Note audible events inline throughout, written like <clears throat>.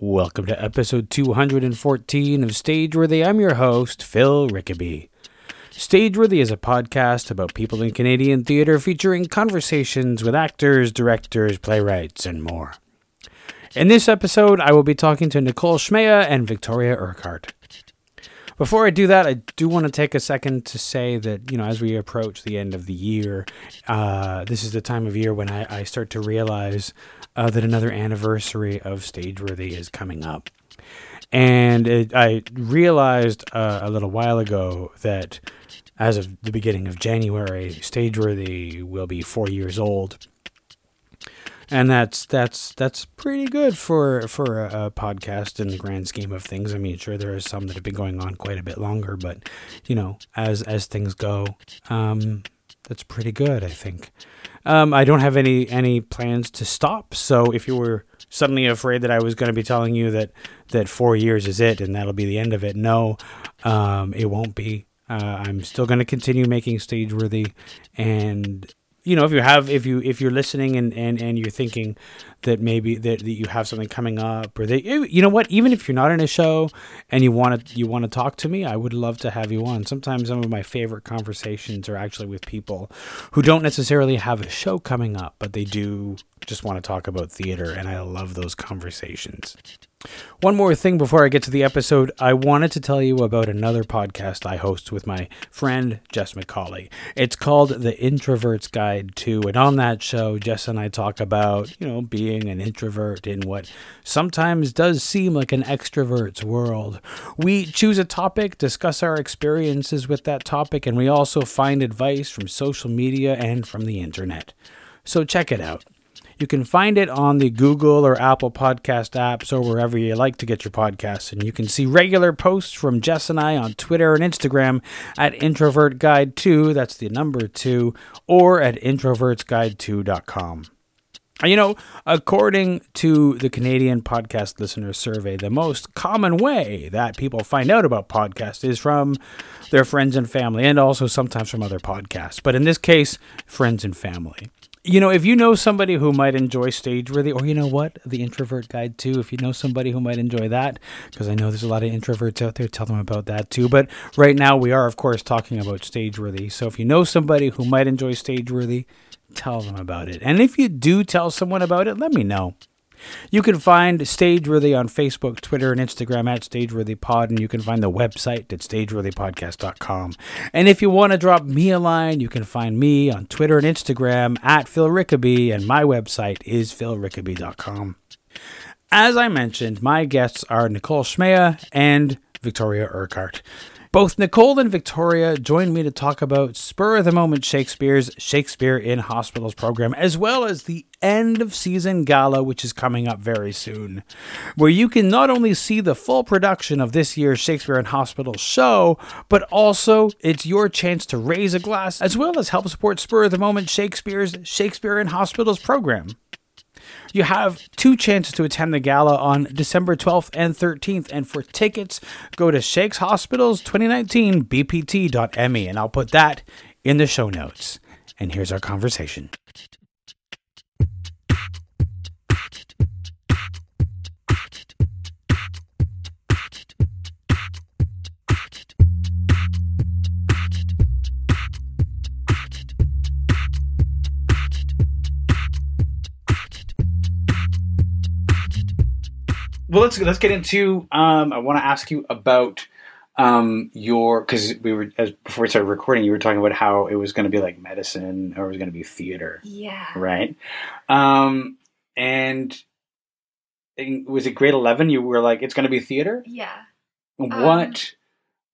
Welcome to episode 214 of Stageworthy. I'm your host, Phil Rickaby. Stageworthy is a podcast about people in Canadian theatre featuring conversations with actors, directors, playwrights, and more. In this episode, I will be talking to Nicole Schmea and Victoria Urquhart. Before I do that, I do want to take a second to say that, you know, as we approach the end of the year, uh, this is the time of year when I, I start to realize uh, that another anniversary of Stageworthy is coming up. And it, I realized uh, a little while ago that as of the beginning of January, Stageworthy will be four years old and that's that's that's pretty good for for a, a, podcast in the grand scheme of things. I mean, sure there are some that have been going on quite a bit longer, but you know, as as things go, um, that's pretty good, I think. Um, I don't have any any plans to stop, so if you were suddenly afraid that I was going to be telling you that that four years is it and that'll be the end of it, no, um, it won't be. Uh, I'm still going to continue making Stageworthy, and you know if you have if you if you're listening and and, and you're thinking that maybe that, that you have something coming up or that you know what even if you're not in a show and you want to you want to talk to me i would love to have you on sometimes some of my favorite conversations are actually with people who don't necessarily have a show coming up but they do just want to talk about theater and i love those conversations one more thing before I get to the episode, I wanted to tell you about another podcast I host with my friend Jess McCauley. It's called The Introvert's Guide to, and on that show, Jess and I talk about, you know, being an introvert in what sometimes does seem like an extrovert's world. We choose a topic, discuss our experiences with that topic, and we also find advice from social media and from the internet. So check it out. You can find it on the Google or Apple podcast apps or wherever you like to get your podcasts. And you can see regular posts from Jess and I on Twitter and Instagram at Introvert Guide 2, that's the number 2, or at introvertsguide2.com. You know, according to the Canadian Podcast Listener Survey, the most common way that people find out about podcasts is from their friends and family, and also sometimes from other podcasts. But in this case, friends and family you know, if you know somebody who might enjoy Stageworthy, or you know what, the Introvert Guide too, if you know somebody who might enjoy that, because I know there's a lot of introverts out there, tell them about that too. But right now, we are, of course, talking about Stageworthy. So if you know somebody who might enjoy Stageworthy, tell them about it. And if you do tell someone about it, let me know. You can find Stageworthy on Facebook, Twitter, and Instagram at StageworthyPod, and you can find the website at StageworthyPodcast.com. And if you want to drop me a line, you can find me on Twitter and Instagram at Phil Rickaby, and my website is philrickaby.com. As I mentioned, my guests are Nicole Schmea and Victoria Urquhart. Both Nicole and Victoria joined me to talk about Spur of the Moment Shakespeare's Shakespeare in Hospitals program, as well as the end of season gala, which is coming up very soon, where you can not only see the full production of this year's Shakespeare in Hospitals show, but also it's your chance to raise a glass as well as help support Spur of the Moment Shakespeare's Shakespeare in Hospitals program. You have two chances to attend the gala on December 12th and 13th. And for tickets, go to Shakes Hospitals 2019 BPT.me. And I'll put that in the show notes. And here's our conversation. Well, let's let's get into. Um, I want to ask you about um, your because we were as before we started recording, you were talking about how it was going to be like medicine or it was going to be theater. Yeah. Right. Um, and was it grade eleven? You were like, it's going to be theater. Yeah. What um,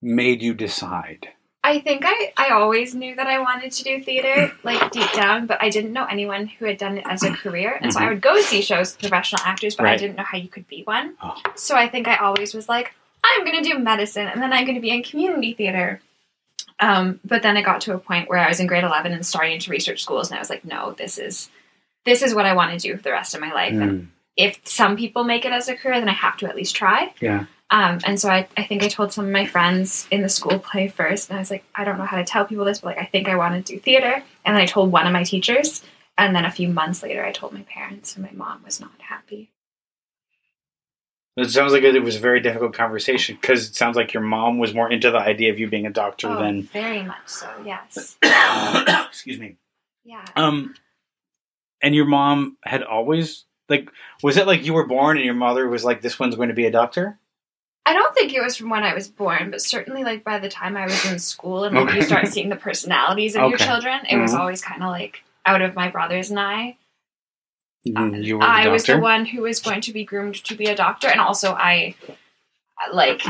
made you decide? I think I, I always knew that I wanted to do theater, like deep down, but I didn't know anyone who had done it as a career. And so I mm-hmm. would go see shows with professional actors, but right. I didn't know how you could be one. Oh. So I think I always was like, I'm going to do medicine and then I'm going to be in community theater. Um, but then it got to a point where I was in grade 11 and starting to research schools, and I was like, no, this is this is what I want to do for the rest of my life. Mm. And if some people make it as a career, then I have to at least try. Yeah. Um, and so I, I think I told some of my friends in the school play first, and I was like, I don't know how to tell people this, but like I think I want to do theater. And then I told one of my teachers, and then a few months later, I told my parents, and my mom was not happy. It sounds like it was a very difficult conversation because it sounds like your mom was more into the idea of you being a doctor Oh, than. very much so. Yes. <coughs> Excuse me. Yeah. Um, and your mom had always like, was it like you were born and your mother was like, "This one's going to be a doctor"? I don't think it was from when I was born, but certainly like by the time I was in school and like Okay. you start seeing the personalities of your children, it was Mhm. always kind of like out of my brothers and I. Mm, you were the I was the one who was going to be groomed to be a doctor, and also I like.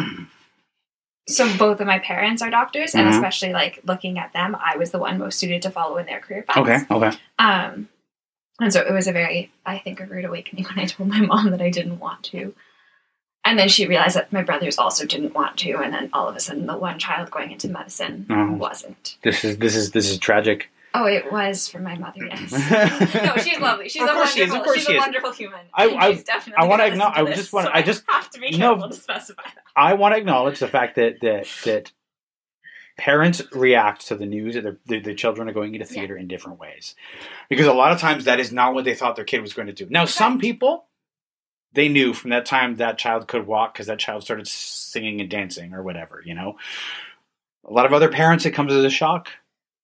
So both of my parents are doctors, and Mhm. especially like looking at them, I was the one most suited to follow in their career paths. Okay. Okay. Um, and so it was a very, I think, a rude awakening when I told my mom that I didn't want to. And then she realized that my brothers also didn't want to, and then all of a sudden, the one child going into medicine Oh. wasn't. This is this is this is tragic. Oh, it was for my mother. Yes. <laughs> no, she's lovely. She's Of a course she is, of course she's she a wonderful human. I- I- I wanna gonna listen acknow- I just wanna- so I just- have to be No. careful to specify that. I want to acknowledge the fact that that that parents react to the news that their, their, their children are going into theater in different ways, because a lot of times that is not what they thought their kid was going to do. Now, some people they knew from that time that child could walk because that child started singing and dancing or whatever. You know, a lot of other parents it comes as a shock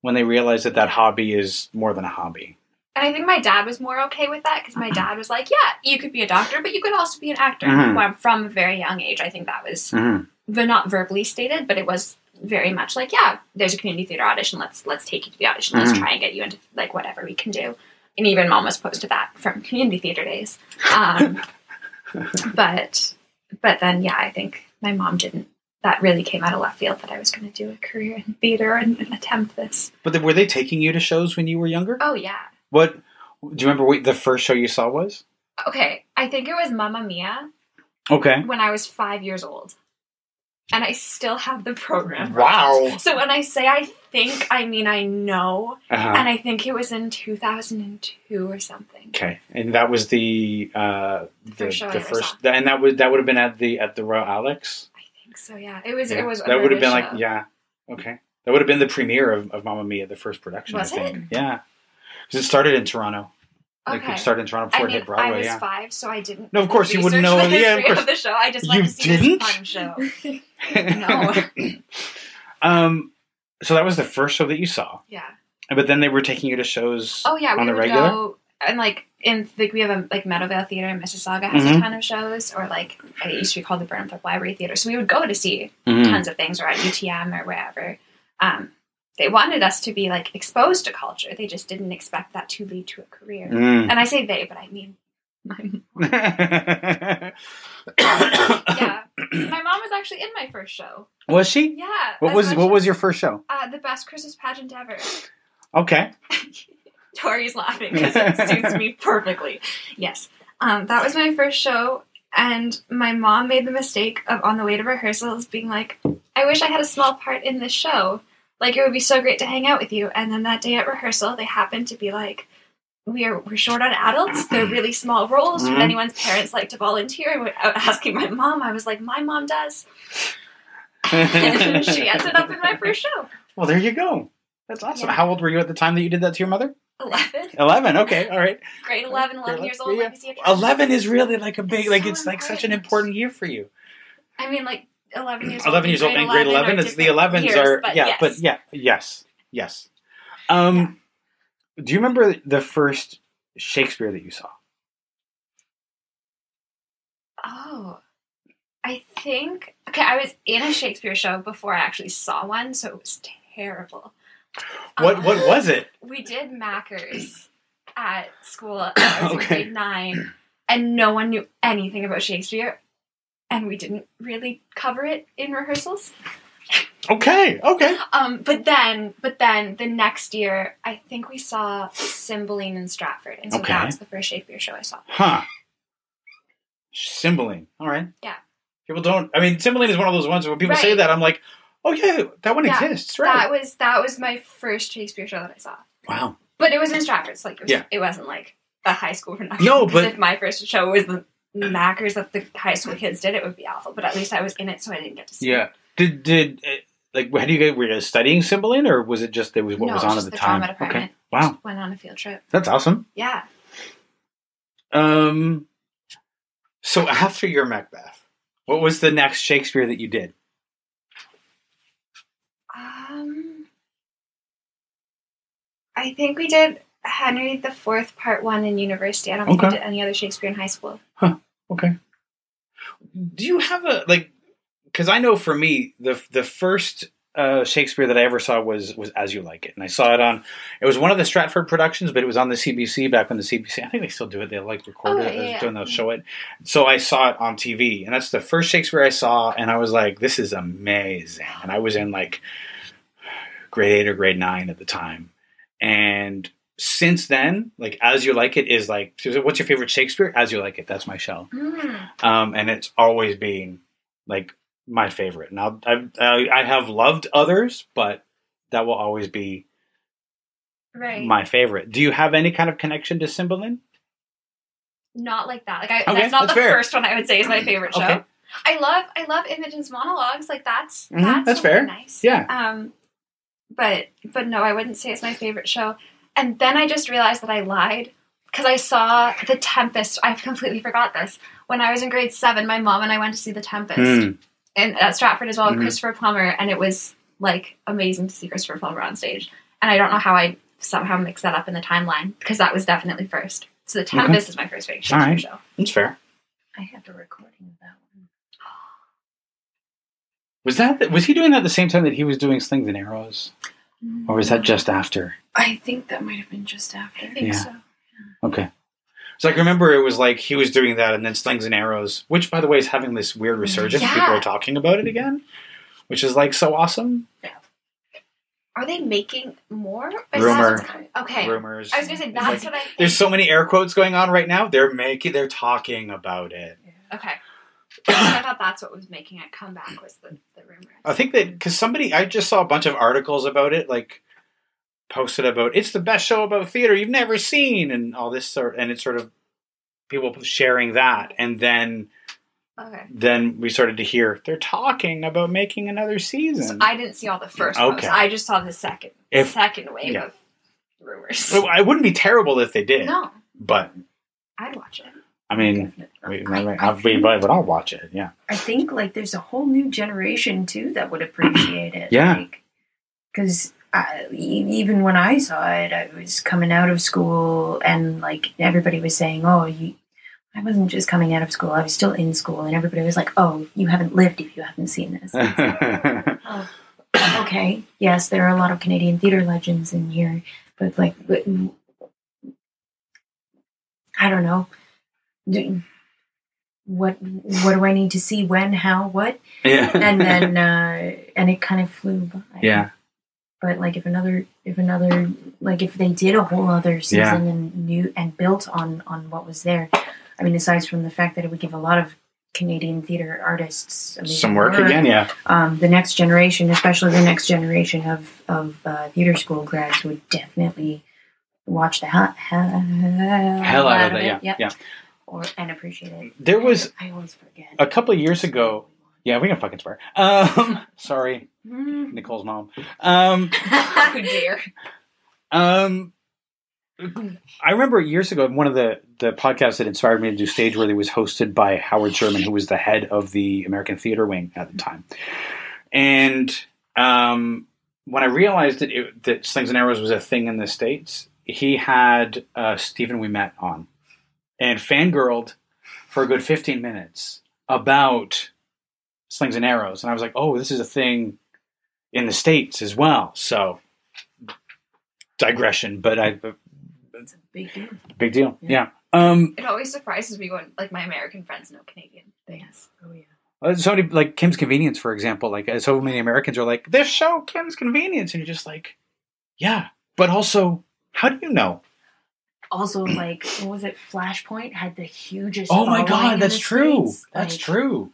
when they realize that that hobby is more than a hobby. And I think my dad was more okay with that because my dad was like, "Yeah, you could be a doctor, but you could also be an actor." Mhm. From, a very young age, I think that was Mm-hmm. not verbally stated, but it was very much like, yeah, there's a community theater audition. Let's let's take you to the audition. Let's Mhm. try and get you into like whatever we can do. And even mom was opposed to that from community theater days. Um, <laughs> <laughs> but but then yeah, I think my mom didn't. That really came out of left field that I was going to do a career in theater and, and attempt this. But then, were they taking you to shows when you were younger? Oh yeah. What do you remember? What the first show you saw was? Okay, I think it was Mamma Mia Okay. when I was five years old, and I still have the program. Wow. So when I say I think, I mean I know. Uh-huh. And I think it was in 2002 or something. Okay, and that was the uh, the, first show I the first, and that would that would have been at the at the Royal Alex. I think so, yeah. It was, Yeah. it was, that would have been British like yeah, okay. That would have been the premiere of, of Mamma Mia, the first production. Was I think. it? Yeah, because it started in Toronto. Like Okay. it started in Toronto I before mean, it hit Broadway. I was yeah. five, so I didn't. No, of course you wouldn't know. The <laughs> Yeah, of course. the show. I just You went to see didn't? this fun show. <laughs> No. <laughs> um. So that was the first show that you saw, yeah. but then they were taking you to shows. Oh yeah, we On the would regular? go and like in like we have a like Meadowvale Theater in Mississauga has Mhm. a ton of shows, or like it used to be called the Burnthorpe Library Theater. So we would go to see Mhm. tons of things, or at UTM or wherever. Um, they wanted us to be like exposed to culture. They just didn't expect that to lead to a career. Mm. And I say they, but I mean <laughs> yeah. my mom was actually in my first show. Was she? Yeah. What was what was your first show? uh, the best Christmas pageant ever? Okay. <laughs> Tori's laughing because it suits me perfectly. Yes. Um, that was my first show, and my mom made the mistake of on the way to rehearsals being like, I wish I had a small part in this show. Like, it would be so great to hang out with you. And then that day at rehearsal, they happened to be like, we are, we're short on adults. They're really small roles. Would Mhm. anyone's parents like to volunteer? Asking my mom, I was like, my mom does. And <laughs> <laughs> she ended up in my first show. well, there you go. That's awesome. Yeah. How old were you at the time that you did that to your mother? 11. Eleven. Okay. All right. Grade 11, 11 Grade years old. yeah. Let me see a count. Eleven is really like a big, It's like so it's like such an important. important year for you. I mean, like eleven years. old 11 years old and grade 11 are it's the different 11s years, are yeah yes. but yeah yes yes um do you remember the first shakespeare that you saw Oh, I think okay. I was in a Shakespeare show before I actually saw one, so it was terrible. what Um, what was it We did Mackers <clears throat> at school. when I was in Okay. grade nine, and no one knew anything about Shakespeare, and we didn't really cover it in rehearsals. Okay okay Um, but then, but then the next year, I think we saw Cymbeline in Stratford, and so Okay. that was the first Shakespeare show I saw. huh Cymbeline. all right Yeah. people don't i mean Cymbeline is one of those ones where people say that i'm like oh yeah that one Yeah, exists right That was that was my first Shakespeare show that I saw, wow but it was in Stratford, so like it, was, Yeah. it wasn't like a high school production. No, but- if my first show was the Mackers that the high school kids did, it would be awful. But at least I was in it, so I didn't get to see. yeah did did uh, like how do you get were you studying Cymbeline or was it just it was what No, was on at the, the time okay wow Went on a field trip. that's awesome Yeah. Um, So after your Macbeth, what was the next Shakespeare that you did? Um, I think we did Henry the Fourth Part One in university. I don't think Okay. we did any other Shakespeare in high school. Okay. Do you have a like? Because I know for me, the the first uh, Shakespeare that I ever saw was was As You Like It, and I saw it on. It was one of the Stratford productions, but it was on the CBC back when the CBC. I think they still do it. They like record Oh, it, yeah, doing they'll show it. So I saw it on TV, and that's the first Shakespeare I saw, and I was like, "This is amazing!" And I was in like grade eight or grade nine at the time, and since then, like As You Like It is like, what's your favorite Shakespeare? As You Like It. That's my show Mm. um, and it's always been like my favorite. Now I've, I I have loved others, but that will always be Right. my favorite. Do you have any kind of connection to Cymbeline? not like that. Like I, Okay, that's not that's the fair. first one I would say is my favorite show. Okay. I love I love Imogen's monologues. Like that's Mhm, that's, that's fair. Nice. Yeah. Um, but but no, I wouldn't say it's my favorite show. And then I just realized that I lied because I saw The Tempest. I completely forgot this. When I was in grade seven, my mom and I went to see The Tempest Hmm. And at Stratford as well with Mhm. Christopher Plummer, and it was like amazing to see Christopher Plummer on stage. And I don't know how I somehow mixed that up in the timeline because that was definitely first. So The Tempest is my first favorite Shakespeare Alright. show. That's fair. I have a recording of that one. <gasps> Was that was he doing that the same time that he was doing Slings and Arrows, or was that just after? I think that might have been just after. I think Yeah. so. Okay. So I can remember it was like he was doing that, and then Slings and Arrows, which by the way is having this weird resurgence. Yeah. People are talking about it again, which is like so awesome. Yeah. Are they making more? That Rumor. Okay. Rumors. I was gonna say that's like- what I. Think. There's so many air quotes going on right now. They're making, they're talking about it. Okay. <coughs> I thought that's what was making it come back was the, the rumors. I think that because somebody, I just saw a bunch of articles about it, like posted about it's the best show about theater you've never seen, and all this sort, and it's sort of people sharing that, and then Okay. then we started to hear they're talking about making another season. So I didn't see all the first Okay. posts. I just saw the second If- second wave yeah. of rumors. Well, it wouldn't be terrible if they did, No, but I'd watch it. I mean, we, Definitely. I- I we, think- but I'll watch it. Yeah, I think like there's a whole new generation too that would appreciate it. Yeah. Because even when I saw it, I was coming out of school and like everybody was saying, "Oh, you." I wasn't just coming out of school; I was still in school, and everybody was like, "Oh, you haven't lived if you haven't seen this." <laughs> oh, okay. Yes, there are a lot of Canadian theater legends in here, but like, I don't know. Do, what what do I need to see? When? How? What? yeah, And then <laughs> uh, and it kind of flew by. yeah, But like, if another, if another, like, if they did a whole other season Yeah. and new and built on on what was there, I mean, aside from the fact that it would give a lot of Canadian theater artists some work again. Yeah, um, the next generation, especially the next generation of of uh, theater school grads, would definitely watch the hell, hell, hell out of it, Yeah, Yep. yeah. or and appreciate it. There was I always forget. a couple of years ago. Yeah, we can fucking swear. Um, <laughs> sorry, Mm. Nicole's mom. Um, <laughs> oh dear. um, I remember years ago, one of the the podcasts that inspired me to do Stageworthy was hosted by Howard Sherman, who was the head of the American Theater Wing at the time. And um, when I realized that it, that Slings and Arrows was a thing in the states, he had uh, Stephen Ouimette on and fangirled for a good fifteen minutes about Slings and Arrows, and I was like, "Oh, this is a thing in the states as well." So digression, but I It's a big deal. big deal. Yeah. Yeah. Um. It always surprises me when like my American friends know Canadian things. Oh yeah. uh, So many, like Kim's Convenience, for example. Like uh, so many Americans are like, "This show, Kim's Convenience," and you're just like, "Yeah," but also, how do you know? Also, like, what was it? Flashpoint had the hugest. Oh my god, that's true. States. That's Like, true.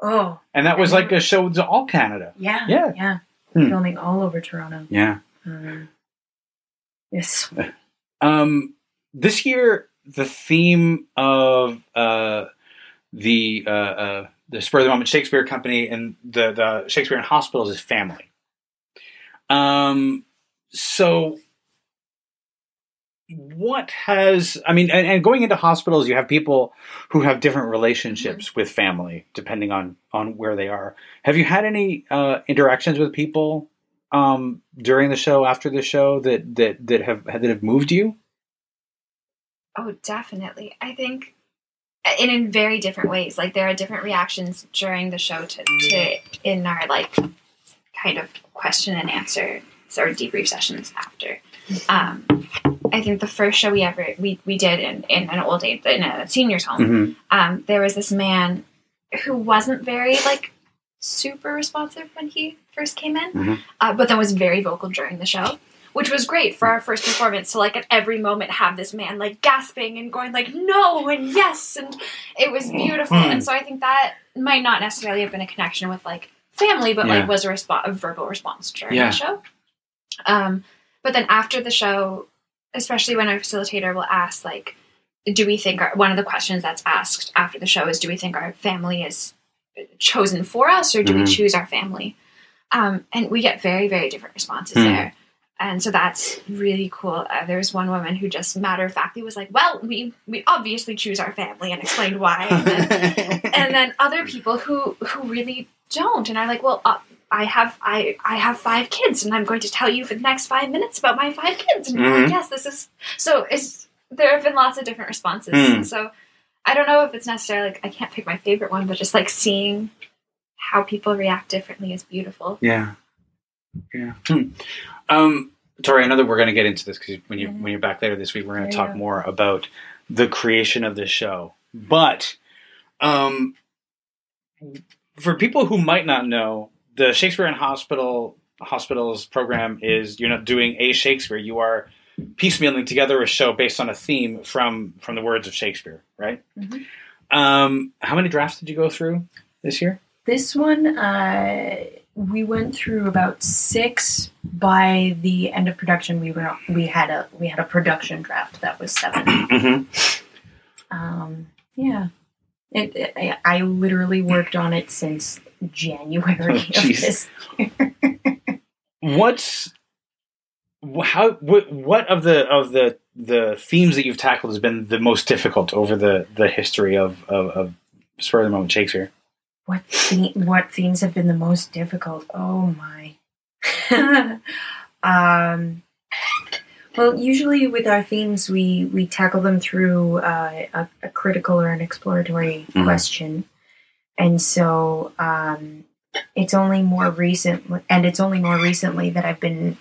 Oh And that was like a show to all Canada. yeah, Yeah. yeah. Hmm. Filming all over Toronto. Yeah. Um, yes. Um, this year, the theme of uh, the uh, uh, the Spur of the Moment Shakespeare Company and the the Shakespeare in hospitals is family. Um, so what has I mean, and, and going into hospitals, you have people who have different relationships with family depending on on where they are. Have you had any uh, interactions with people um, during the show, after the show, that that that have that have moved you? Oh, definitely. I think in, in very different ways. Like there are different reactions during the show to, to in our like kind of question and answer sort of debrief sessions after. Um, I think the first show we ever we, we did in, in an old age in a seniors home, Mhm. um, there was this man who wasn't very like super responsive when he first came in, Mhm. uh, but then was very vocal during the show. Which was great for our first performance to like at every moment have this man like gasping and going like no and yes and it was beautiful Mhm. and so I think that might not necessarily have been a connection with like family but Yeah. like was a, respo- a verbal response during Yeah. the show. Um, but then after the show, especially when our facilitator will ask, like, do we think our, one of the questions that's asked after the show is, do we think our family is chosen for us or do we Mhm. choose our family? Um, and we get very, very different responses Hmm. there. And so that's really cool. Uh, there was one woman who just matter of factly was like, well, we, we obviously choose our family and explained why. And then, <laughs> and then other people who who really don't and are like well uh, i have i i have five kids and i'm going to tell you for the next five minutes about my five kids and you're Mhm. like yes this is so it's there have been lots of different responses Mm. so i don't know if it's necessarily like i can't pick my favorite one but just like seeing how people react differently is beautiful Yeah, yeah. Hmm. Um, Tori, I know that we're going to get into this because when you Mhm. when you're back later this week, we're going to talk more about the creation of this show. But um, for people who might not know, the Shakespeare in Hospital Hospitals program is you're not doing a Shakespeare. You are piecemealing together a show based on a theme from from the words of Shakespeare, right? Mhm. Um, how many drafts did you go through this year? This one, uh, we went through about six. By the end of production, we were we had a we had a production draft that was seven. <clears throat> Mm-hmm. Um, yeah, it, it, I- I literally worked on it since January Oh, of this. <laughs> what's how what, what of the of the the themes that you've tackled has been the most difficult over the the history of of, of spur of the moment Shakespeare? What the, what themes have been the most difficult? Oh my. <laughs> um, well, usually with our themes, we we tackle them through uh, a, a critical or an exploratory Mhm. question, and so um, it's only more recent, and it's only more recently that I've been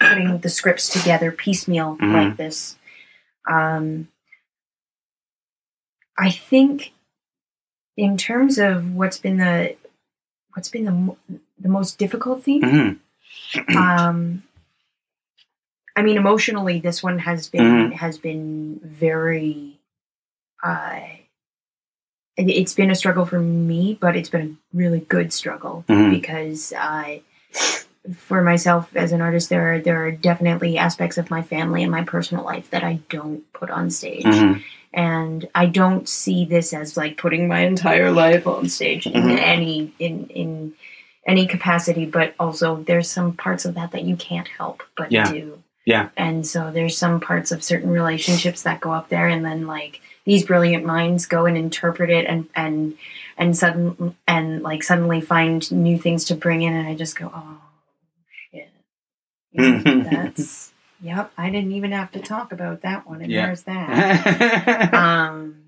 putting the scripts together piecemeal Mhm. like this. Um, I think in terms of what's been the what's been the the most difficult theme Mm-hmm. <clears throat> um i mean emotionally this one has been has been very uh it's been a struggle for me but it's been a really good struggle Mhm. because uh for myself as an artist there are there are definitely aspects of my family and my personal life that i don't put on stage Mm-hmm. and I don't see this as like putting my entire life on stage in Mhm. any in in any capacity. But also, there's some parts of that that you can't help but Yeah. do. Yeah. And so there's some parts of certain relationships that go up there, and then like these brilliant minds go and interpret it, and and and sudden and like suddenly find new things to bring in, and I just go, oh shit, Yeah, that's. Yep, I didn't even have to talk about that one, and Yeah. there's that <laughs> um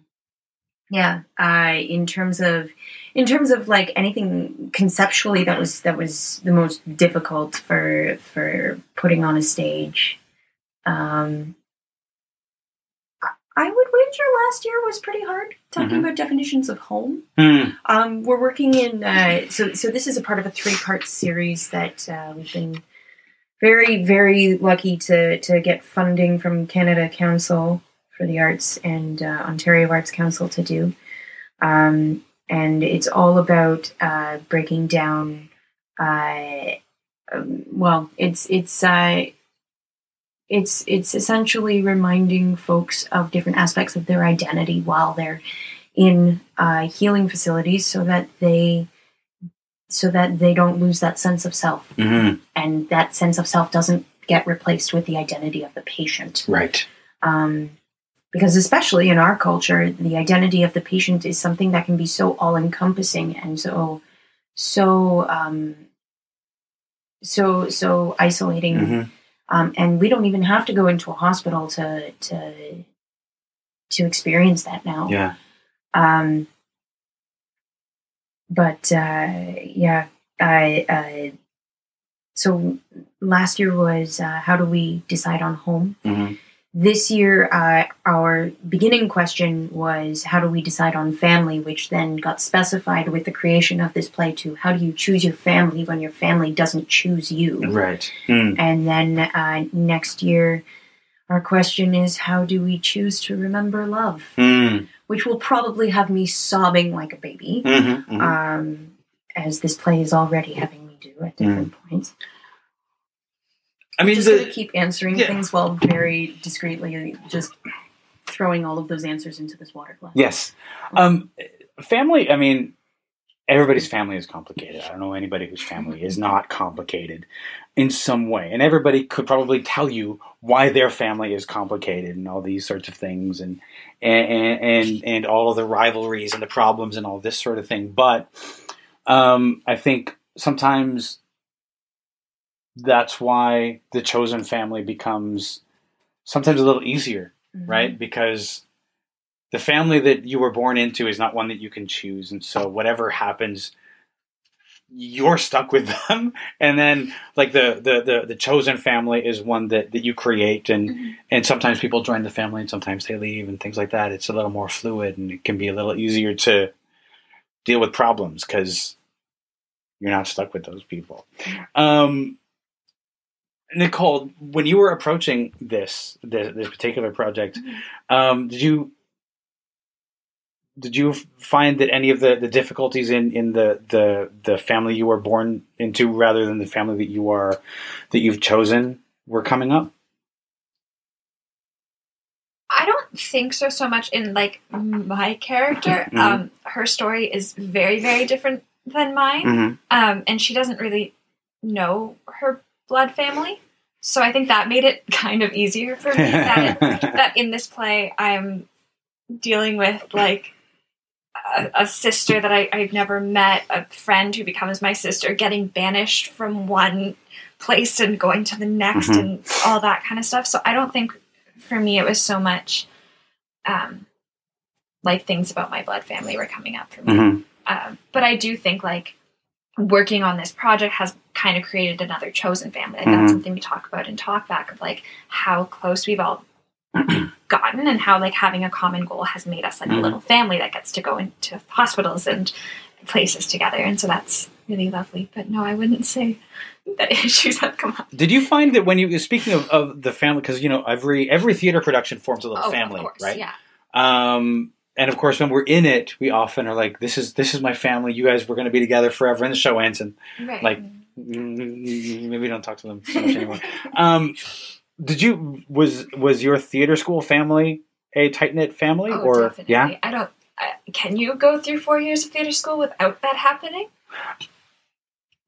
yeah uh in terms of in terms of like anything conceptually that was that was the most difficult for for putting on a stage um I- would wager last year was pretty hard talking Mhm. about definitions of home. Hmm. Um, we're working in uh, so so this is a part of a three part series that uh, we've been very very lucky to to get funding from Canada Council for the Arts and uh, Ontario Arts Council to do, um, and it's all about uh, breaking down. Uh, um, well, it's it's uh, it's it's essentially reminding folks of different aspects of their identity while they're in uh, healing facilities, so that they so that they don't lose that sense of self, Mhm. and that sense of self doesn't get replaced with the identity of the patient. Right. Um, because especially in our culture, the identity of the patient is something that can be so all encompassing and so so um, so so isolating. Mhm. Um, and we don't even have to go into a hospital to to to experience that now. Yeah. Um, but uh, yeah, I uh, so last year was uh, how do we decide on home? hmm This year, uh, our beginning question was how do we decide on family, which then got specified with the creation of this play to how do you choose your family when your family doesn't choose you? Right. Mm. And then uh, next year, our question is how do we choose to remember love? Mm. Which will probably have me sobbing like a baby, Mhm, mhm. um, as this play is already having me do at different points. I mean, just the, gonna keep answering yeah. things while very discreetly just throwing all of those answers into this water glass. Yes. Um, family, I mean, everybody's family is complicated. I don't know anybody whose family is not complicated in some way. And everybody could probably tell you why their family is complicated and all these sorts of things and and and, and all of the rivalries and the problems and all this sort of thing. But um, I think sometimes that's why the chosen family becomes sometimes a little easier Mhm. right? Because the family that you were born into is not one that you can choose, and so whatever happens, you're stuck with <laughs> them. And then, like the the the, the chosen family is one that that you create, and Mhm. and sometimes people join the family, and sometimes they leave, and things like that. It's a little more fluid, and it can be a little easier to deal with problems because you're not stuck with those people. Um, Nicole, when you were approaching this this, this particular project, um, did you did you find that any of the, the difficulties in, in the, the the family you were born into, rather than the family that you are that you've chosen, were coming up? I don't think so so much in like my character. Mhm. Um, her story is very very different than mine, Mm-hmm. um, and she doesn't really know her blood family. So I think that made it <laughs> kind of easier for me that <laughs> that in this play I'm dealing with like a, a sister that I, I've never met, a friend who becomes my sister, getting banished from one place and going to the next, Mhm. and all that kind of stuff. So I don't think for me it was so much um, like things about my blood family were coming up for me. Mm-hmm. Um, but I do think like working on this project has kind of created another chosen family. Like Mhm. that's something we talk about in Talkback of like how close we've all <clears throat> gotten and how like having a common goal has made us like Mhm. a little family that gets to go into hospitals and places together. And so that's really lovely. But no, I wouldn't say that <laughs> issues have come up. Did you find that when you speaking of, of the family, because you know every every theater production forms a little Oh, family, course, right? Yeah. Um, and of course, when we're in it, we often are like, "This is this is my family. You guys, we're going to be together forever." And the show ends, and Right. Like, maybe don't talk to them so much anymore. Um, did you was was your theater school family a tight knit family, oh, or definitely. yeah? I don't. Uh, can you go through four years of theater school without that happening?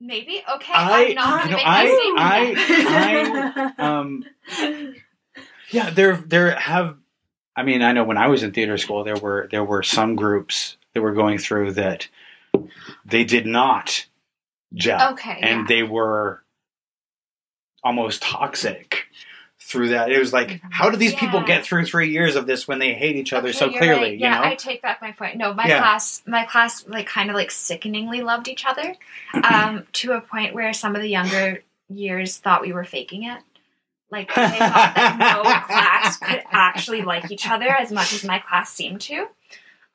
Maybe. Okay. I- I'm not you know, make I- that statement. Um, <laughs> yeah, there there have. I mean, I know when I was in theater school, there were there were some groups that were going through that they did not gel, Okay, and yeah. they were almost toxic through that. It was like, how do these people get through three years of this when they hate each other Okay, so clearly? right. You yeah, know, I take back my point. No, my Yeah. class, my class, like kind of like sickeningly loved each other, um, to a point where some of the younger years thought we were faking it. Like they thought that no <laughs> class could actually like each other as much as my class seemed to,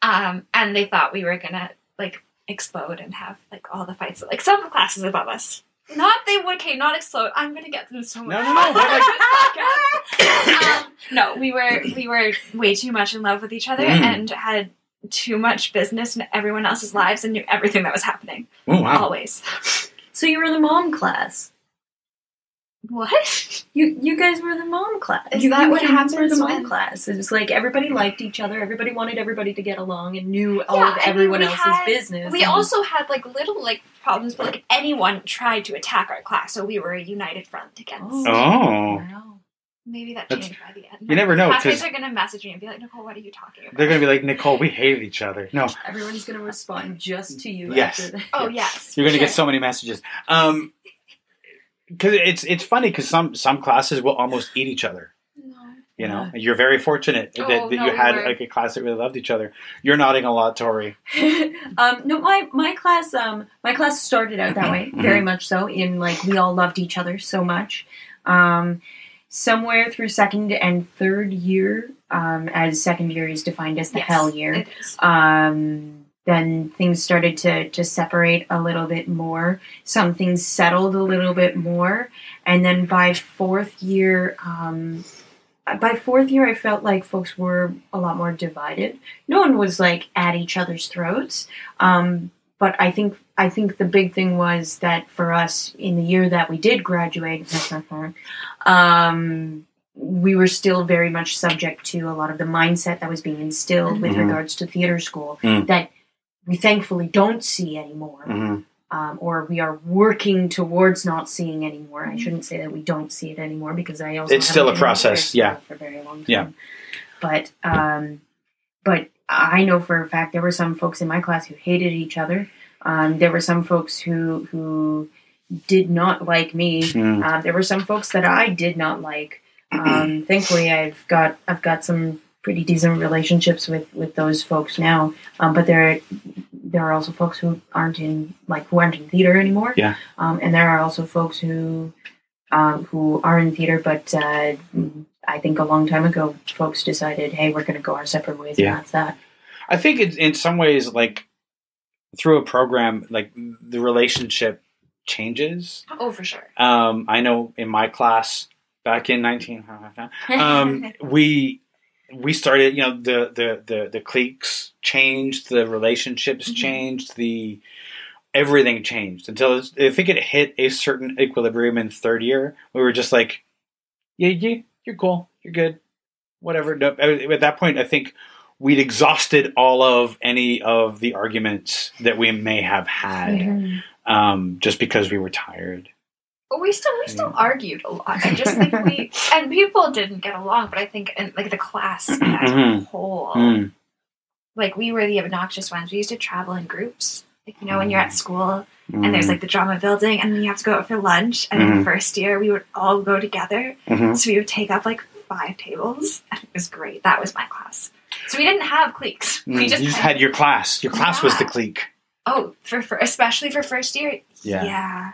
um, and they thought we were gonna like explode and have like all the fights like some classes above us. Not they would, okay, not explode. I'm gonna get them so much. No, no, no, like- <laughs> um, no, we were we were way too much in love with each other Mm. and had too much business in everyone else's lives and knew everything that was happening. oh wow, Always. so you were in the mom class. What? <laughs> You you guys were the mom class. Is you, that you what kids were the mom when- class? It was like everybody liked each other. Everybody wanted everybody to get along and knew all Yeah, of I mean, everyone else's had- business. We and- also had like little like problems, but like anyone tried to attack our class, so we were a united front against. Oh. oh, wow. Maybe that That's- changed by the end. you never know, Classmates 'cause- are gonna message me and be like, Nicole, what are you talking about? They're gonna be like Nicole. We hated each other. No, Everyone's gonna respond just to you. Yes. After that. oh yes. you're gonna get so many messages. Um, because it's it's funny because some some classes will almost eat each other. No. You know, you're very fortunate that, Oh, that no, you had were. like a class that really loved each other. You're nodding a lot, Tori. <laughs> um, no, my my class, um, my class started out that way, very much so. In like we all loved each other so much. Um, somewhere through second and third year, um, as second year is defined as the Yes, hell year. It is. um, then things started to, to separate a little bit more. Some things settled a little bit more. And then by fourth year, um, by fourth year, I felt like folks were a lot more divided. No one was like at each other's throats. Um, but I think I think the big thing was that for us in the year that we did graduate, <laughs> um, we were still very much subject to a lot of the mindset that was being instilled with Mhm. regards to theater school Mm. that we thankfully don't see anymore, Mm-hmm. um, or we are working towards not seeing anymore. I Mhm. shouldn't say that we don't see it anymore because I also It's still a process, yeah. for a very long time. Yeah. but um, but I know for a fact there were some folks in my class who hated each other. Um, there were some folks who who did not like me. Mm. Um, there were some folks that I did not like. Um, <clears throat> thankfully, I've got I've got some pretty decent relationships with with those folks now. Um, but there there are also folks who aren't in like who aren't in theater anymore. Yeah. Um, and there are also folks who um, who are in theater, but uh, I think a long time ago, folks decided, hey, we're going to go our separate ways, Yeah. and that's that. I think it's in some ways like through a program, like the relationship changes. Oh, for sure. Um, I know in my class back in nineteen, <laughs> um, we we started. You know, the the the the cliques changed, the relationships Mhm. changed, the everything changed until I think it hit a certain equilibrium in third year. We were just like, yeah, yeah, you're cool, you're good, whatever. No, at that point, I think we'd exhausted all of any of the arguments that we may have had, Mhm. um, just because we were tired. We still we still argued a lot. I just think we <laughs> and people didn't get along, but I think in like the class as a Mhm. whole, Mm. like we were the obnoxious ones. We used to travel in groups. Like you know, when you're at school Mm. and there's like the drama building, and then you have to go out for lunch. And in Mhm. the first year, we would all go together, Mhm. so we would take up like five tables, and it was great. That was my class. So we didn't have cliques. <laughs> We Mm. just, you just had your class. Your class was the clique. oh for, for especially for first year. Yeah. yeah.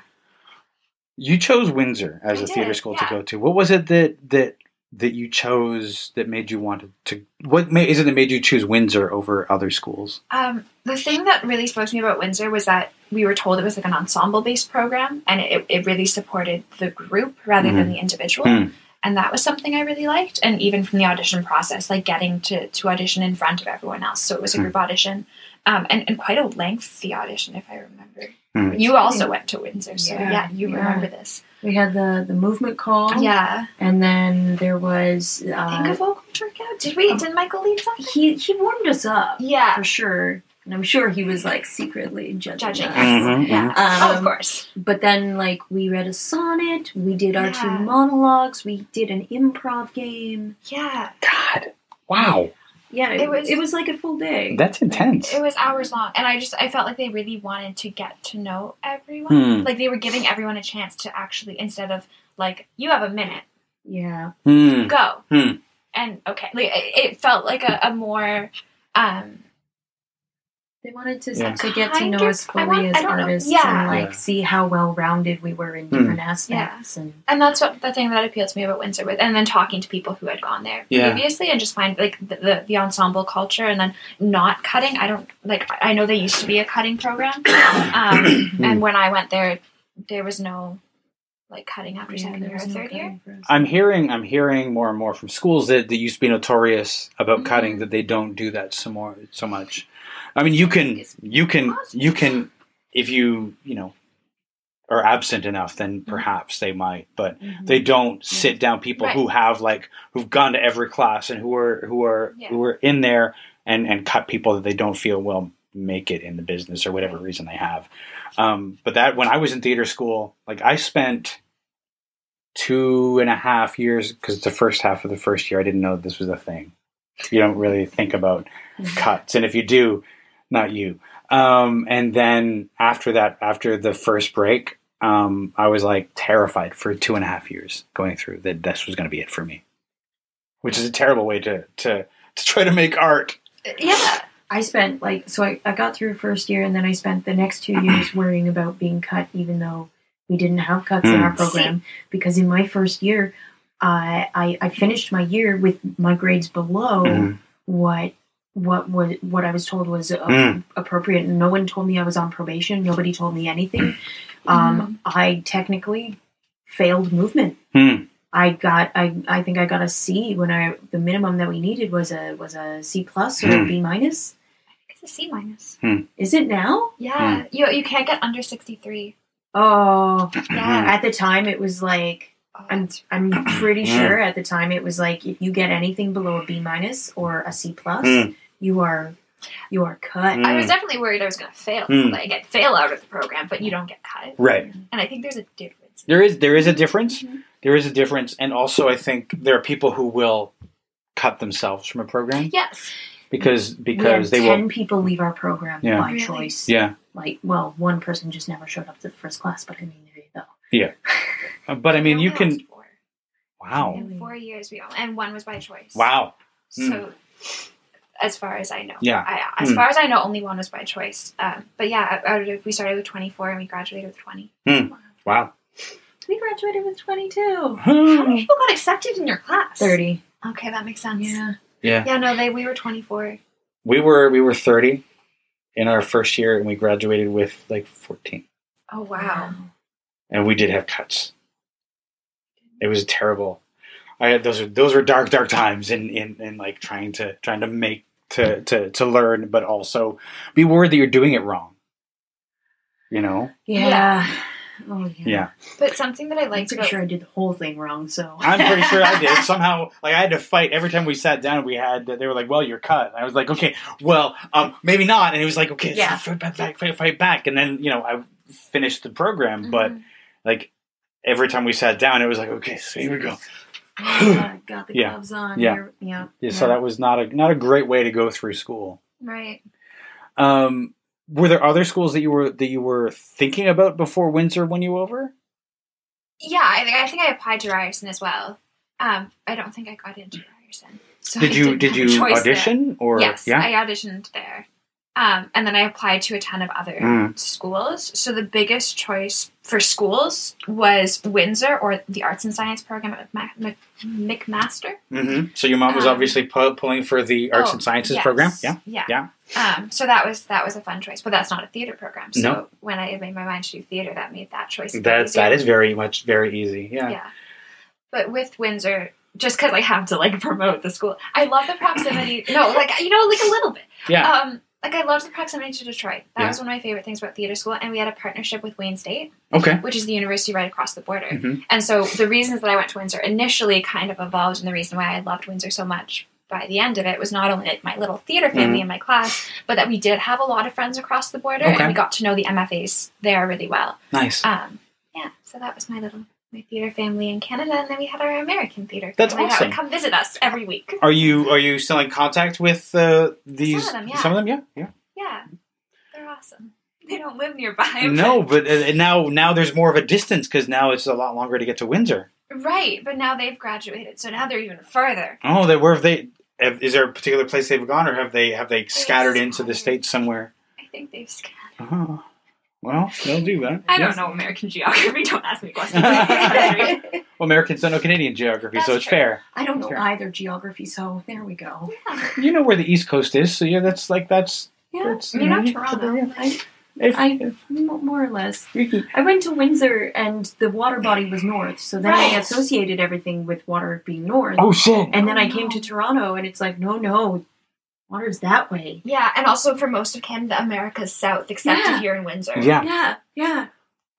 You chose Windsor as I a theater did, school to go to. What was it that that that you chose that made you want to? What ma- is it that made you choose Windsor over other schools? Um, the thing that really spoke to me about Windsor was that we were told it was like an ensemble based program and it, it really supported the group rather than the individual. Mm. And that was something I really liked. And even from the audition process, like getting to, to audition in front of everyone else. So it was a Mm. group audition um, and, and quite a lengthy audition, if I remember. Mm. You also went to Windsor, so yeah, Yeah, you yeah. remember this. We had the the movement call, Yeah. and then there was i Think uh, of vocal workout. Did we? Did Michael lead something? he he warmed us up Yeah. for sure, and I'm sure he was like secretly judging. Judging us. us. Mhm, Yeah. Um, oh, of course. But then, like, we read a sonnet, we did our two monologues, we did an improv game. Yeah. God, wow, Yeah, it, It was was- it was like a full day. that's intense. It was hours long, and I just I felt like they really wanted to get to know everyone. Hmm. Like they were giving everyone a chance to actually instead of like you have a minute, yeah, Hmm. go, Hmm. and okay, like it, it felt like a, a more um they wanted to Yeah. to get to know of- us fully want- as I don't know. artists Yeah. and like Yeah. see how well rounded we were in different aspects. And and that's what the thing that appealed to me about Windsor with, and then talking to people who had gone there Yeah. previously, and just find like the, the the ensemble culture, and then not cutting. I don't like. I know they used to be a cutting program, <coughs> um, and when I went there, there was no like cutting after yeah, second year or was no third year. cutting for us. I'm hearing I'm hearing more and more from schools that, that used to be notorious about Mhm. cutting that they don't do that so more so much. I mean, you can you can you can if you you know are absent enough, then perhaps they might, but Mhm. they don't sit down people Right. who have like who've gone to every class and who are who are Yeah. who are in there and and cut people that they don't feel will make it in the business or whatever reason they have. Um, but that when I was in theater school, like I spent two and a half years because the first half of the first year I didn't know this was a thing. You don't really think about cuts, and if you do, not you. Um, and then after that, after the first break, um, I was like terrified for two and a half years going through that this was going to be it for me, which is a terrible way to to to try to make art. Yeah. I spent like so I, I got through first year and then I spent the next two years <clears throat> worrying about being cut even though we didn't have cuts in Hmm. our program because in my first year I I, I finished my year with my grades below Mhm. what what was what I was told was uh, Mm. appropriate and no one told me I was on probation nobody told me anything um, I technically failed movement Hmm. I got I I think I got a C when I the minimum that we needed was a was a C plus or a Hmm. B minus. It's a C minus. Is it now? Yeah. You you can't get under sixty three. Oh, <clears throat> Yeah. at the time it was like I'm I'm pretty Hmm. sure at the time it was like if you get anything below a B minus or a C plus, Hmm. you are you are cut. Hmm. I was definitely worried I was going to fail. Mm. Like get fail out of the program, but you don't get cut. Right. And I think there's a difference. There is there is a difference. Mhm. There is a difference, and also I think there are people who will cut themselves from a program Yes. because we because had they ten will. people leave our program Yeah. by Really? choice. Yeah, Like, well, one person just never showed up to the first class, but I mean, there you go. Uh, but I mean, you can. Four. Wow, In four years, we all, and one was by choice. wow. So, as far as I know, Yeah. I, as Hmm. far as I know, only one was by choice. Um, but yeah, out of, we started with twenty four and we graduated with twenty. Wow. We graduated with twenty two. How many people got accepted in your class? Thirty. Okay, that makes sense. Yeah. Yeah, Yeah, no, they we were twenty four. we were we were thirty in our first year, and we graduated with like fourteen, Oh wow. And we did have cuts. It was terrible. I had those are those were dark dark times in in, in like trying to trying to make to to to learn, but also be worried that you're doing it wrong. You know. Yeah. Oh yeah. Yeah. But something that I liked I'm liked pretty about sure I did the whole thing wrong. So I'm pretty sure I did. <laughs> Somehow, like I had to fight every time we sat down. We had they were like, "Well, you're cut." I was like, "Okay, well, um, maybe not." And it was like, "Okay, Yeah. fight back, fight, fight, fight back." And then you know, I finished the program, but Mhm. Like every time we sat down, it was like, "Okay, so here we go." Yeah, <sighs> got the Yeah. gloves on. Yeah. Yeah. Yeah, so that was not a not a great way to go through school. right. Um, were there other schools that you were that you were thinking about before Windsor won you over? Yeah, I think I think I applied to Ryerson as well. Um, I don't think I got into Ryerson. So Did I you did you choice there. audition or yes, yeah? I auditioned there. Um, and then I applied to a ton of other Mm. schools. So the biggest choice for schools was Windsor or the Arts and Science program at Mac- McMaster. hmm So your mom was Um, obviously pu- pulling for the arts Oh, and sciences yes. program. Yeah. yeah, Yeah. Um, so that was that was a fun choice, but that's not a theater program. So No. when I made my mind to do theater, that made that choice. That easier. that is very much very easy. Yeah. yeah. But with Windsor, just because I have to like <laughs> promote the school, I love the proximity. no, like you know, like a little bit. Yeah. Um, like I loved the proximity to Detroit. That Yeah. was one of my favorite things about theater school, and we had a partnership with Wayne State, Okay. which is the university right across the border. Mhm. And so the reasons that I went to Windsor initially kind of evolved, and the reason why I loved Windsor so much by the end of it was not only like my little theater family Mhm. in my class, but that we did have a lot of friends across the border, Okay. and we got to know the MFAs there really well. Nice. Um, yeah, so that was my little my theater family in Canada, and then we had our American theater. That's family that awesome. would come visit us every week. Are you are you still in contact with uh, these? Some of them, yeah. Some of them, yeah, yeah. Yeah, they're awesome. They don't live nearby. No, but uh, and now now there's more of a distance because now it's a lot longer to get to Windsor. right, but now they've graduated, so now they're even further. Oh, they where have they? Have, is there a particular place they've gone, or have they have they scattered into the states somewhere? I think they've scattered. Oh, well, they'll do that. I Yes. don't know American geography. <laughs> Don't ask me questions. <laughs> Well, Americans don't know Canadian geography, so it's true. fair. I don't know either geography, so there we go. You know where the East Coast is, so yeah, that's like that's. Yeah, that's You're not Toronto. I, If- I mo- more or less. I went to Windsor, and the water body was north, so then I associated everything with water being north. oh shit! And then Oh, I came oh. to Toronto, and it's like, no, no, water's that way. Yeah, and also for most of Canada, America's south, except Yeah. if you're in Windsor. Yeah, Yeah, yeah.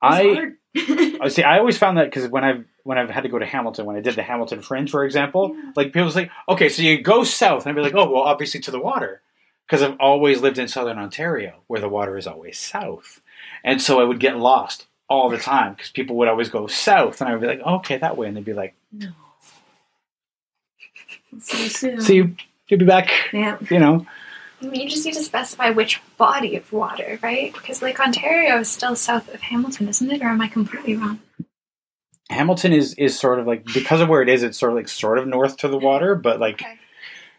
I hard. <laughs> See. I always found that because when I've when I've had to go to Hamilton, when I did the Hamilton Fringe, for example, Yeah. like people say, okay, so you go south, and I'd be like, oh, well, obviously to the water, because I've always lived in southern Ontario, where the water is always south, and so I would get lost all the time because people would always go south, and I would be like, okay, that way, and they'd be like, No. <laughs> See you soon. see you, you'll be back. Yeah. You know, you just need to specify which body of water, right? Because Lake Ontario is still south of Hamilton, isn't it? Or am I completely wrong? Hamilton is is sort of like because of where it is, it's sort of like sort of north to the water, but like Okay.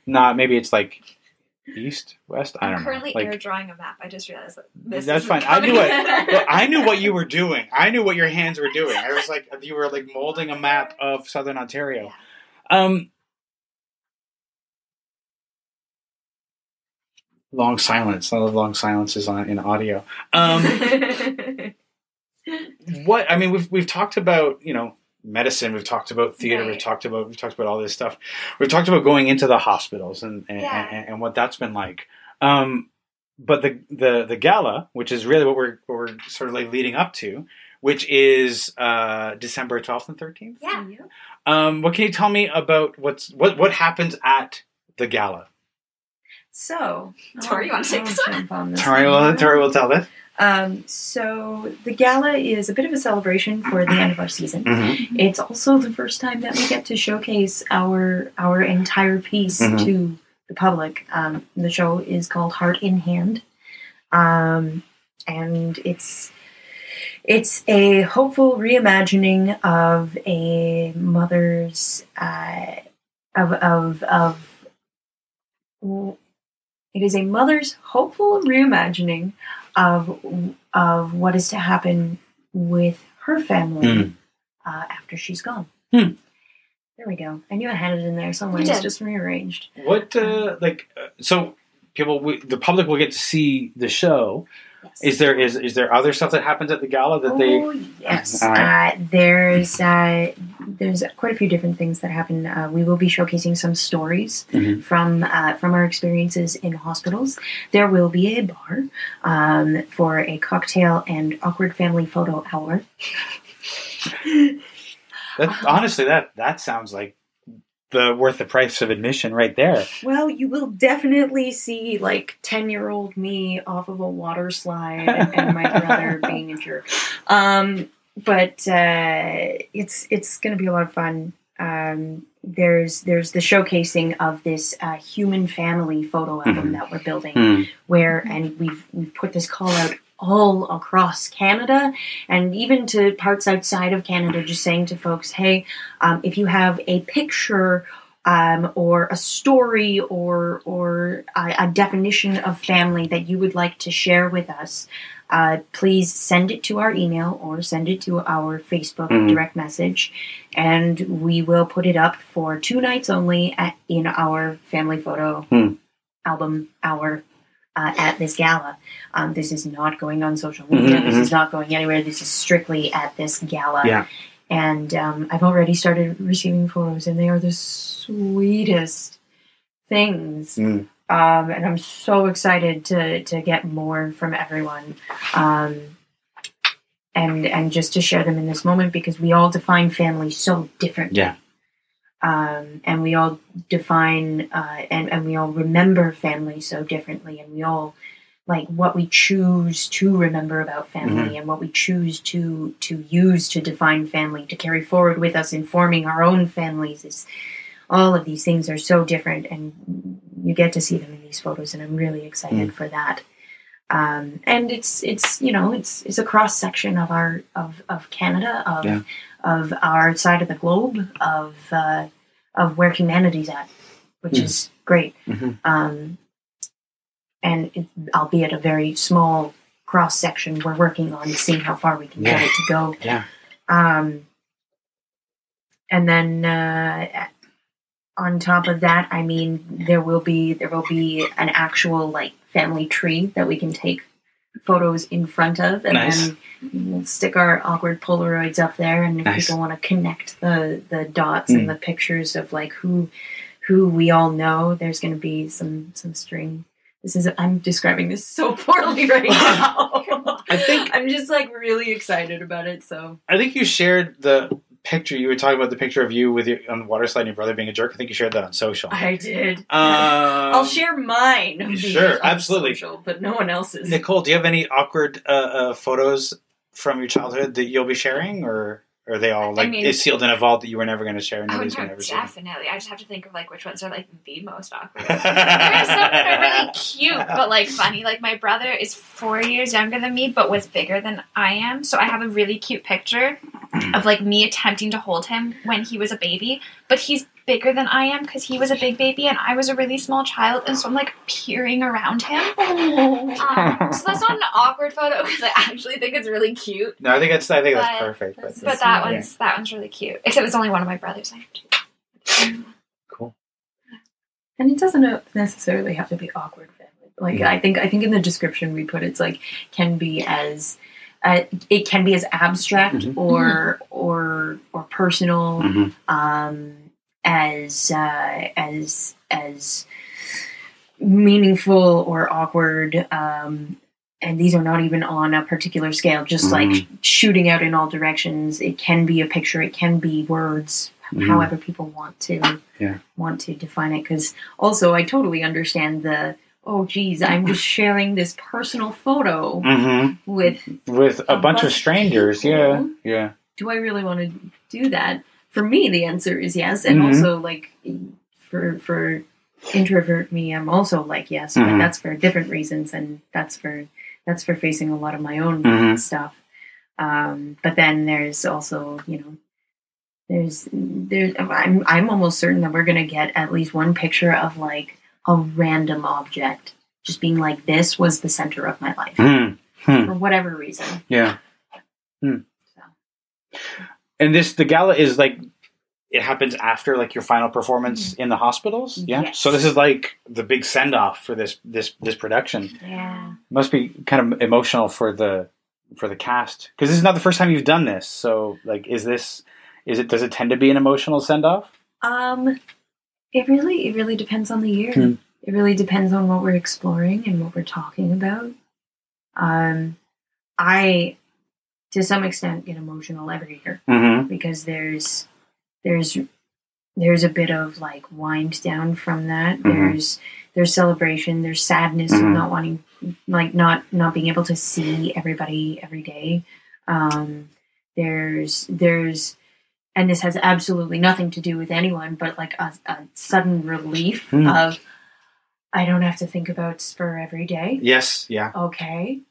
not maybe it's like east west. I I'm don't currently know. air drawing a map. I just realized that this that's fine. I knew. Well, I knew what you were doing. I knew what your hands were doing. I was like you were like molding a map of southern Ontario. Um, long silence. I love long silences on in audio. Um, <laughs> what I mean, we've we've talked about you know medicine. We've talked about theater. We've talked about we've talked about all this stuff. We've talked about going into the hospitals and and, Yeah. and, and what that's been like. Um, but the the the gala, which is really what we're what we're sort of like leading up to, which is uh, December twelfth and thirteenth. Yeah. Um, what can you tell me about what's what what happens at the gala? So, <laughs> Tori, you wanna take I'll this one? on this Tori one. will Tori will tell this. Um, so the gala is a bit of a celebration for the end of our season. Mm-hmm. It's also the first time that we get to showcase our our entire piece Mhm. to the public. Um, the show is called Heart in Hand, um, and it's it's a hopeful reimagining of a mother's uh, of of of. It is a mother's hopeful reimagining of of what is to happen with her family Mm. uh, after she's gone. Hmm. There we go. I knew I had it in there somewhere. It's just rearranged. What uh, like uh, so people we, the public will get to see the show. Yes. Is there is is there other stuff that happens at the gala that they? Oh yes. All right. Uh, there's uh, there's quite a few different things that happen. Uh, we will be showcasing some stories Mhm. from uh, from our experiences in hospitals. There will be a bar um, for a cocktail and awkward family photo hour. That, honestly, that that sounds like the worth the price of admission right there. Well, you will definitely see like ten year old me off of a water slide and my brother <laughs> being a jerk. Um, but uh, it's it's going to be a lot of fun. Um, there's there's the showcasing of this uh, human family photo album Mhm. that we're building, Hmm. where and we've we've put this call out all across Canada and even to parts outside of Canada, just saying to folks, hey, um, if you have a picture um, or a story or or a, a definition of family that you would like to share with us, uh, please send it to our email or send it to our Facebook Mhm. direct message, and we will put it up for two nights only at, in our family photo Hmm. album hour. Uh, at this gala, um, this is not going on social media. Mhm, This is not going anywhere. This is strictly at this gala Yeah. and um, I've already started receiving photos, and they are the sweetest things. Mm. Um, and I'm so excited to to get more from everyone, um, and and just to share them in this moment because we all define family so differently. Yeah. Um, and we all define uh, and and we all remember family so differently, and we all like what we choose to remember about family and what we choose to to use to define family to carry forward with us in forming our own families is all of these things are so different and you get to see them in these photos and i'm really excited for that um, and it's it's you know it's it's a cross section of our of of canada of Yeah. of our side of the globe of uh, of where humanity's at which Mm. is great Mhm. um, and it, albeit a very small cross section, we're working on seeing how far we can get it to go. Yeah. Um, and then uh, on top of that, I mean, there will be there will be an actual like family tree that we can take photos in front of, and Nice. then we'll stick our awkward Polaroids up there. And if Nice. people want to connect the the dots Mm. and the pictures of like who who we all know, there's going to be some some string. This is I'm describing this so <laughs> poorly right <laughs> now. I think I'm just like really excited about it. So I think you shared the picture. You were talking about the picture of you with your on water slide and your brother being a jerk. I think you shared that on social. I did. Um, I'll share mine. sure, absolutely. social, but no one else's. Nicole, do you have any awkward uh, uh, photos from your childhood that you'll be sharing, or are they all like mean- it's sealed in a vault that you were never going to share? and Oh, Nobody's no, going to definitely. I just have to think of like which ones are like the most awkward. <laughs> there are some that are really cute, but like funny. Like my brother is four years younger than me, but was bigger than I am. So I have a really cute picture of like me attempting to hold him when he was a baby, but he's bigger than I am because he was a big baby and I was a really small child, and so I'm like peering around him. <laughs> Um, so that's not an awkward photo because I actually think it's really cute. No, I think that's I think that's perfect. But, But that Yeah. one's that one's really cute. Except it's only one of my brothers. I have two. cool. And it doesn't necessarily have to be awkward. Like Yeah. I think I think in the description we put it's like can be as uh, it can be as abstract Mhm. or or or personal Mhm. um, as uh, as as meaningful or awkward. Um, and these are not even on a particular scale, just like Mm-hmm. shooting out in all directions. It can be a picture, it can be words, Mhm. however people want to Yeah. want to define it. Because also, I totally understand the oh, geez, I'm just sharing this personal photo Mhm. with with a, A bunch bunch of strangers. Yeah, yeah. do I really want to do that? For me, the answer is yes, and Mhm. also like for for introvert me, I'm also like yes, Mhm. but that's for different reasons, and that's for that's for facing a lot of my own Mhm. stuff. Um, but then there's also you know there's there I'm I'm almost certain that we're gonna get at least one picture of like a random object just being like this was the center of my life Hmm. Hmm. for whatever reason. Yeah. Hmm. And this the gala is like it happens after like your final performance in the hospitals. Yeah. Yes. So this is like the big send off for this this this production. Yeah. Must be kind of emotional for the for the cast because this is not the first time you've done this. So like, is this is it does it tend to be an emotional send off? Um, it really, it really depends on the year. Hmm. It really depends on what we're exploring and what we're talking about. Um, I, to some extent, get emotional every year Mm-hmm. because there's, there's, there's a bit of like wind down from that. Mhm. There's, there's celebration. There's sadness of Mhm. not wanting, like not not being able to see everybody every day. Um, there's, there's and this has absolutely nothing to do with anyone, but like a, a sudden relief Hmm. of I don't have to think about Spur every day. Yes. Yeah. Okay.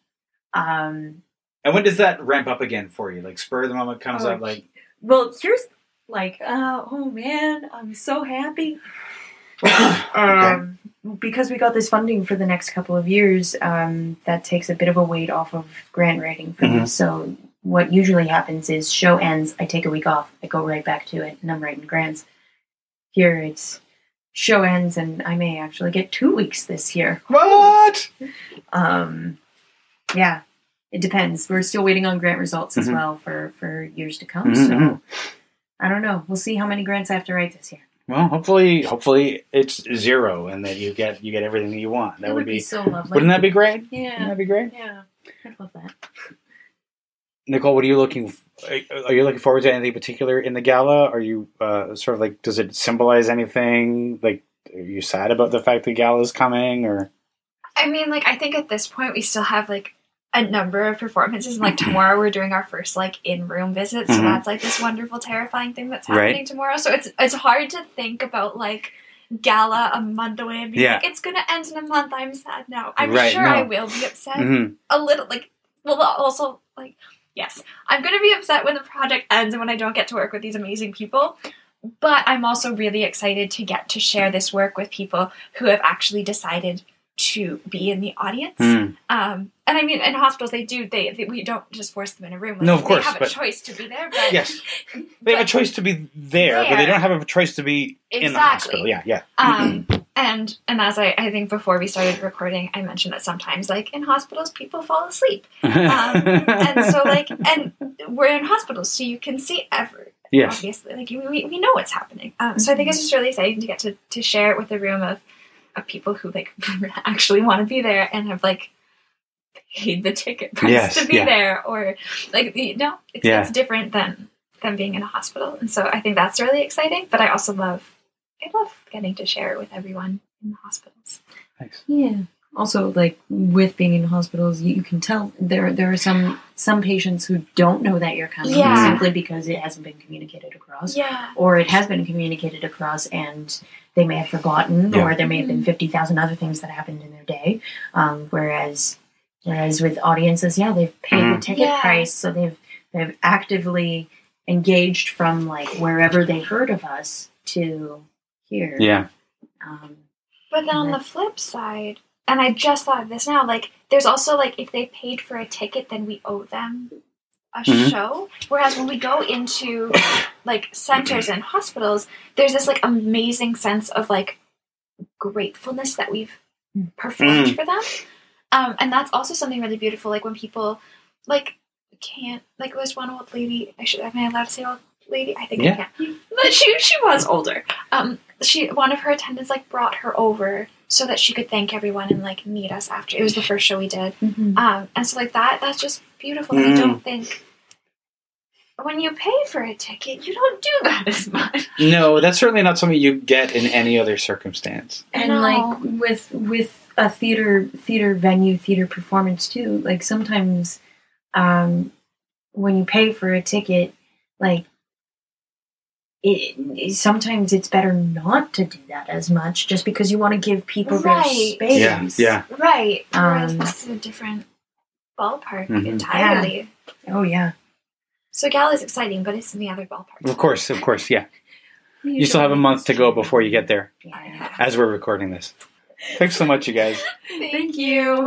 Um, And when does that ramp up again for you? Like spur of the moment comes Oh, up like well, here's like, uh, oh man, I'm so happy. <coughs> okay. Um, because we got this funding for the next couple of years, um, that takes a bit of a weight off of grant writing for me. Mhm. So what usually happens is show ends, I take a week off, I go right back to it, and I'm writing grants. Here it's show ends, and I may actually get two weeks this year. what? Um, yeah, it depends. We're still waiting on grant results as Mhm. well for for years to come. Mhm, So mhm. I don't know. We'll see how many grants I have to write this year. Well, hopefully, hopefully it's zero, and that you get you get everything that you want. That It would be. so lovely. Wouldn't that be great? Wouldn't Yeah, that be great? yeah. I'd love that. Nicole, what are you looking? f- Are you looking forward to anything particular in the gala? Are you uh, sort of like? Does it symbolize anything? Like, are you sad about the fact the gala is coming, or? I mean, like, I think at this point we still have like a number of performances. And like <clears throat> tomorrow we're doing our first like in room visit, so Mhm. that's like this wonderful, terrifying thing that's Right. happening tomorrow. So it's it's hard to think about like gala a month away and be Yeah. like, it's gonna end in a month. I'm sad now. I'm Right, sure no. I will be upset Mhm. a little. Like, well, also like. Yes, I'm to be upset when the project ends and when I don't get to work with these amazing people. But I'm also really excited to get to share this work with people who have actually decided to be in the audience. Mm. Um, and I mean, in hospitals, they do. They, they we don't just force them in a room. Like, No, of course, they have but- a choice to be there. But Yes, <laughs> they have a choice to be there, but they don't have a choice to be in the hospital. Yeah, yeah. um, and and as I, I think before we started recording, I mentioned that sometimes, like in hospitals, people fall asleep, <laughs> um, and so like, and we're in hospitals, so you can see every yes. obviously like we, we know what's happening um, so i think it's just really exciting to get to, to share it with a room of, of people who like <laughs> actually want to be there and have like paid the ticket price Yes, to be yeah. there or like you know it's, Yeah. it's different than than being in a hospital and so i think that's really exciting but i also love i love getting to share it with everyone in the hospitals Thanks. Yeah. Also, like with being in hospitals, you, you can tell there there are some some patients who don't know that you're coming Yeah. simply because it hasn't been communicated across, Yeah. or it has been communicated across and they may have forgotten, Yeah. or there may have been fifty thousand other things that happened in their day. Um, whereas, whereas with audiences, yeah, they've paid Mhm. the ticket Yeah. price, so they've they've actively engaged from like wherever they heard of us to here. Yeah. Um, But then on the flip side, and I just thought of this now, like there's also like if they paid for a ticket, then we owe them a Mhm. show. Whereas when we go into like centers and hospitals, there's this like amazing sense of like gratefulness that we've performed Mm. for them. Um, and that's also something really beautiful. Like when people like can't like there's one old lady. I should am I allowed to say old lady? I think Yeah. I can. But she she was older. Um, she one of her attendants like brought her over so that she could thank everyone and like meet us after. It was the first show we did. Um, and so like that that's just beautiful. I Mm. don't think when you pay for a ticket, you don't do that <laughs> as much. No, that's certainly not something you get in any other circumstance. and No. like with with a theater theater venue theater performance too like sometimes um when you pay for a ticket like it, it- sometimes it's better not to do that as much just because you want to give people Right. their space Yeah, yeah. Right. Whereas Um, this is a different ballpark Mhm. entirely. oh yeah So Gala is exciting, but it's in the other ballpark. Of course, of course, yeah. <laughs> You still have a month to go before you get there yeah. as we're recording this. Thanks so much, you guys. <laughs> Thank you.